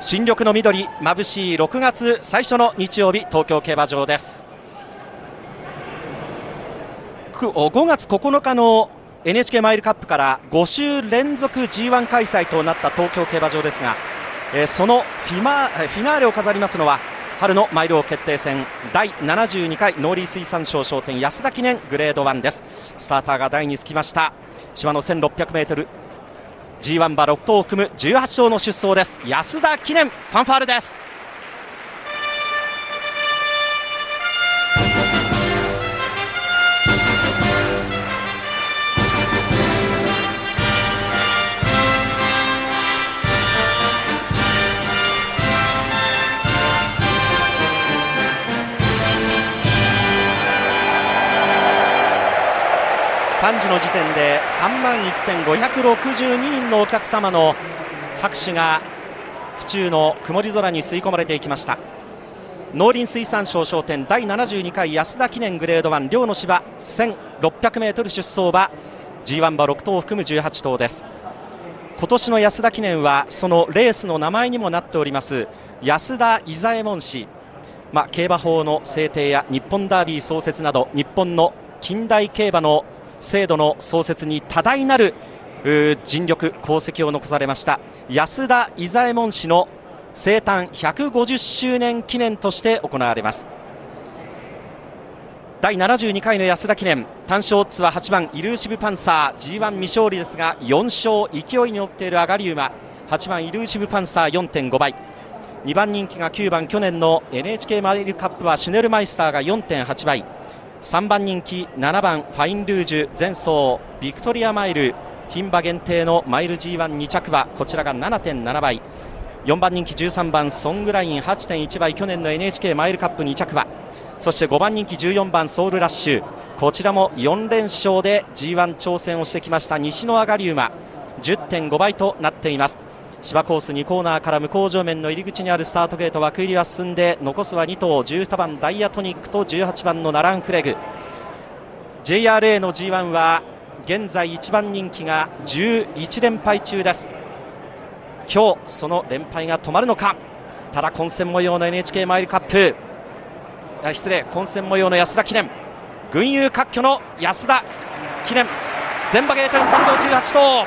新緑の緑眩しい6月最初の日曜日東京競馬場です。5月9日の NHK マイルカップから5週連続 G1 開催となった東京競馬場ですが、えー、そのフィマフィナーレを飾りますのは春のマイル王決定戦第72回農林水産省商店安田記念グレード1です。スターターが台につきました。芝の 1600m G1 馬6頭を組む18勝の出走です。安田記念ファンファールです。の時点で3万1562人のお客様の拍手が府中の曇り空に吸い込まれていきました。農林水産省商店第72回安田記念グレード1両の芝 1600m 出走馬 G1 馬6頭を含む18頭です。今年の安田記念はそのレースの名前にもなっております安田伊左衛門氏、まあ、競馬法の制定や日本ダービー創設など日本の近代競馬の制度の創設に多大なる尽力、功績を残されました安田伊左衛門氏の生誕150周年記念として行われます。第72回の安田記念単勝オッズは8番イルーシブパンサー G1 未勝利ですが4勝勢いに乗っている上がり馬8番イルーシブパンサー4.5倍。2番人気が9番去年の NHK マイルカップはシュネルマイスターが4.8倍。3番人気7番ファインルージュ前走ビクトリアマイル牝馬限定のマイル G12 着馬こちらが7.7倍。4番人気13番ソングライン8.1倍去年の NHK マイルカップ2着馬。そして5番人気14番ソウルラッシュ。こちらも4連勝で G1 挑戦をしてきました西の上がり馬。10.5倍となっています。芝コース2コーナーから向こう上面の入り口にあるスタートゲート枠入りは進んで残すは2頭12番ダイヤトニックと18番のナランフレグ。JRA の G1 は現在1番人気が11連敗中です。今日その連敗が止まるのか。ただ混戦模様の NHK マイルカップ。失礼混戦模様の安田記念。群雄割拠の安田記念。全馬ゲートに感動18頭。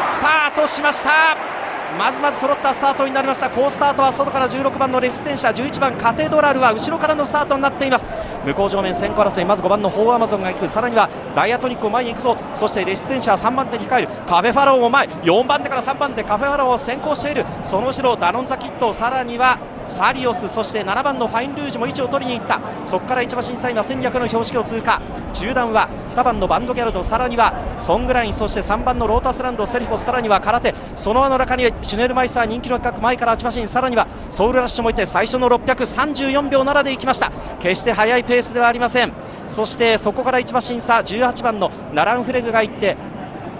スタートしました。まずまず揃ったスタートになりました。好スタートは外から16番のレステンシャ11番カテドラルは後ろからのスタートになっています。向こう上面先行争いまず5番のホーアマゾンが行く。さらにはダイアトニックを前に行くぞ。そしてレステンシャ3番手に控える。カフェファローも前。4番手から3番手カフェファローを先行している。その後ろダノンザキットさらにはサリオスそして7番のファインルージュも位置を取りに行った。そこから1馬審査員は戦略の標識を通過。中段は2番のバンドギャルドさらにはソングラインそして3番のロータスランドセリフォスさらには空手。その輪の中にシュネルマイスター人気の企画前から8馬身さらにはソウルラッシュもいて最初の634秒7でいきました。決して速いペースではありません。そしてそこから1馬身差18番のナランフレグがいって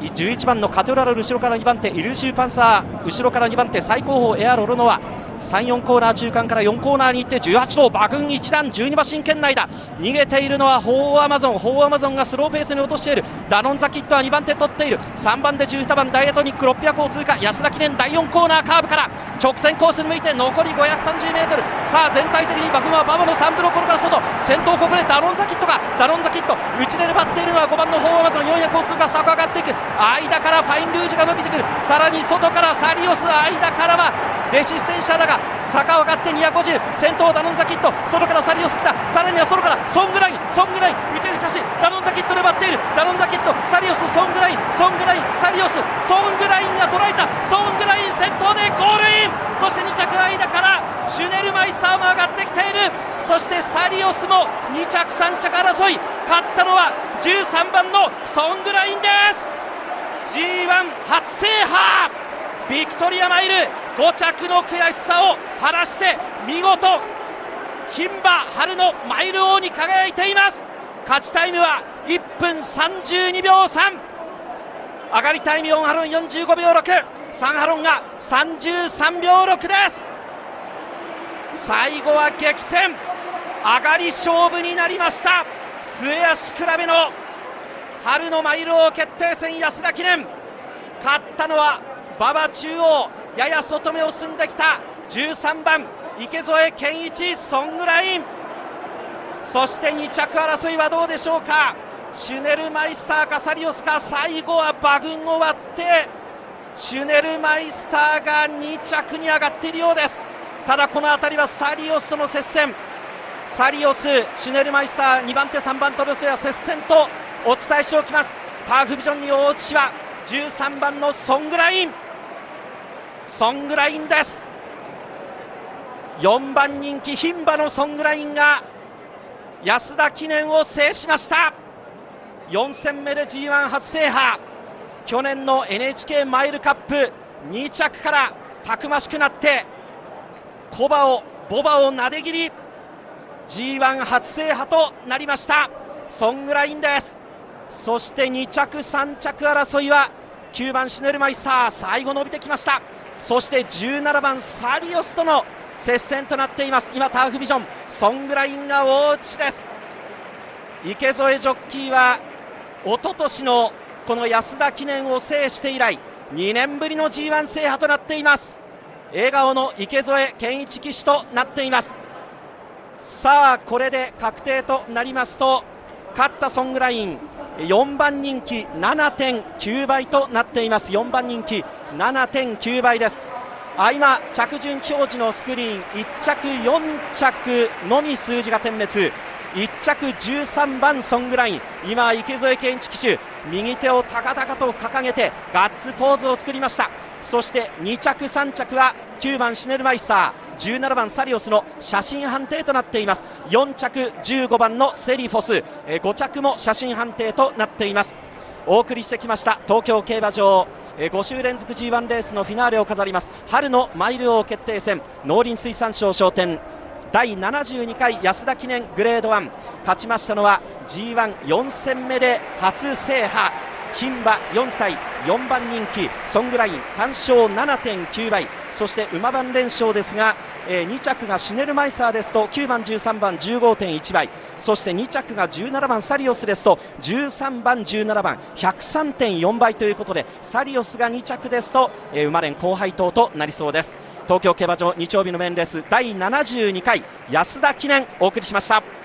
11番のカトラル後ろから2番手イルーシューパンサー後ろから2番手最高峰エアロロノア。3、4コーナー中間から4コーナーに行って18頭馬群一段12馬身圏内だ。逃げているのはホーアマゾン。ホーアマゾンがスローペースに落としている。ダノンザキットは2番手取っている。3番で12番ダイエトニック600を通過安田記念第4コーナーカーブから。直線コースに向いて残り 530m さあ全体的に馬群は馬場の3ブロックから外。先頭ここでダノンザキットがダノンザキット内で粘っているのは5番のホーアマゾン。400を通過坂上がっていく。間からファインルージュが伸びてくる。さらに外からサリオス間からはレシステンシャだが坂を上がって250先頭ダノンザキット外からサリオス来た。さらには外からソングラインソングライン。内にしかしダノンザキット粘っている。ダノンザキットサリオスソングライン。ソングラインサリオスソングラインが捉えた。ソングライン先頭でゴールイン。そして2着間からシュネルマイスターも上がってきている。そしてサリオスも2着3着争い。勝ったのは13番のソングラインです。G1 初制覇。ビクトリアマイル。5着の悔しさを晴らして見事牝馬春のマイル王に輝いています。勝ちタイムは1分32秒3上がりタイム4ハロン45秒63ハロンが33秒6です。最後は激戦。上がり勝負になりました。末足比べの春のマイル王決定戦安田記念。勝ったのは馬場中央。やや外目を進んできた。13番池添健一ソングライン。そして2着争いはどうでしょうか。シュネルマイスターかサリオスか。最後は馬群を割ってシュネルマイスターが2着に上がっているようです。ただこの辺りはサリオスとの接戦。サリオスシュネルマイスター2番手3番手ロスや接戦とお伝えしておきます。ターフビジョンに大内は13番のソングライン。ソングラインです。4番人気牝馬のソングラインが安田記念を制しました。4戦目で G1 初制覇。去年の NHK マイルカップ2着からたくましくなってコバをボバをなで切り G1 初制覇となりました。ソングラインです。そして2着3着争いは9番シネルマイスター最後伸びてきました。そして17番サリオスとの接戦となっています。今ターフビジョンソングラインが大内です。池添ジョッキーは一昨年のこの安田記念を制して以来2年ぶりの G1 制覇となっています。笑顔の池添健一騎手となっています。さあこれで確定となりますと勝ったソングライン4番人気7.9倍となっています。4番人気7.9倍です。あ今、着順表示のスクリーン1着、4着のみ数字が点滅。1着13番ソングライン。今、池添健一騎手右手を高々と掲げてガッツポーズを作りました。そして2着、3着は9番シネルマイスター。17番サリオスの写真判定となっています。4着15番のセリフォス。え5着も写真判定となっています。お送りしてきました東京競馬場。え5週連続 G1 レースのフィナーレを飾ります。春のマイル王決定戦農林水産省商店。第72回安田記念グレード1勝ちましたのは G14 戦目で初制覇。牝馬4歳4番人気ソングライン単勝7.9倍そして馬番連勝ですが、えー、2着がシュネルマイサーですと9番13番15.1倍そして2着が17番サリオスですと13番17番103.4倍ということでサリオスが2着ですと、えー、馬連後輩等となりそうです東京競馬場日曜日のメンレース第72回安田記念お送りしました。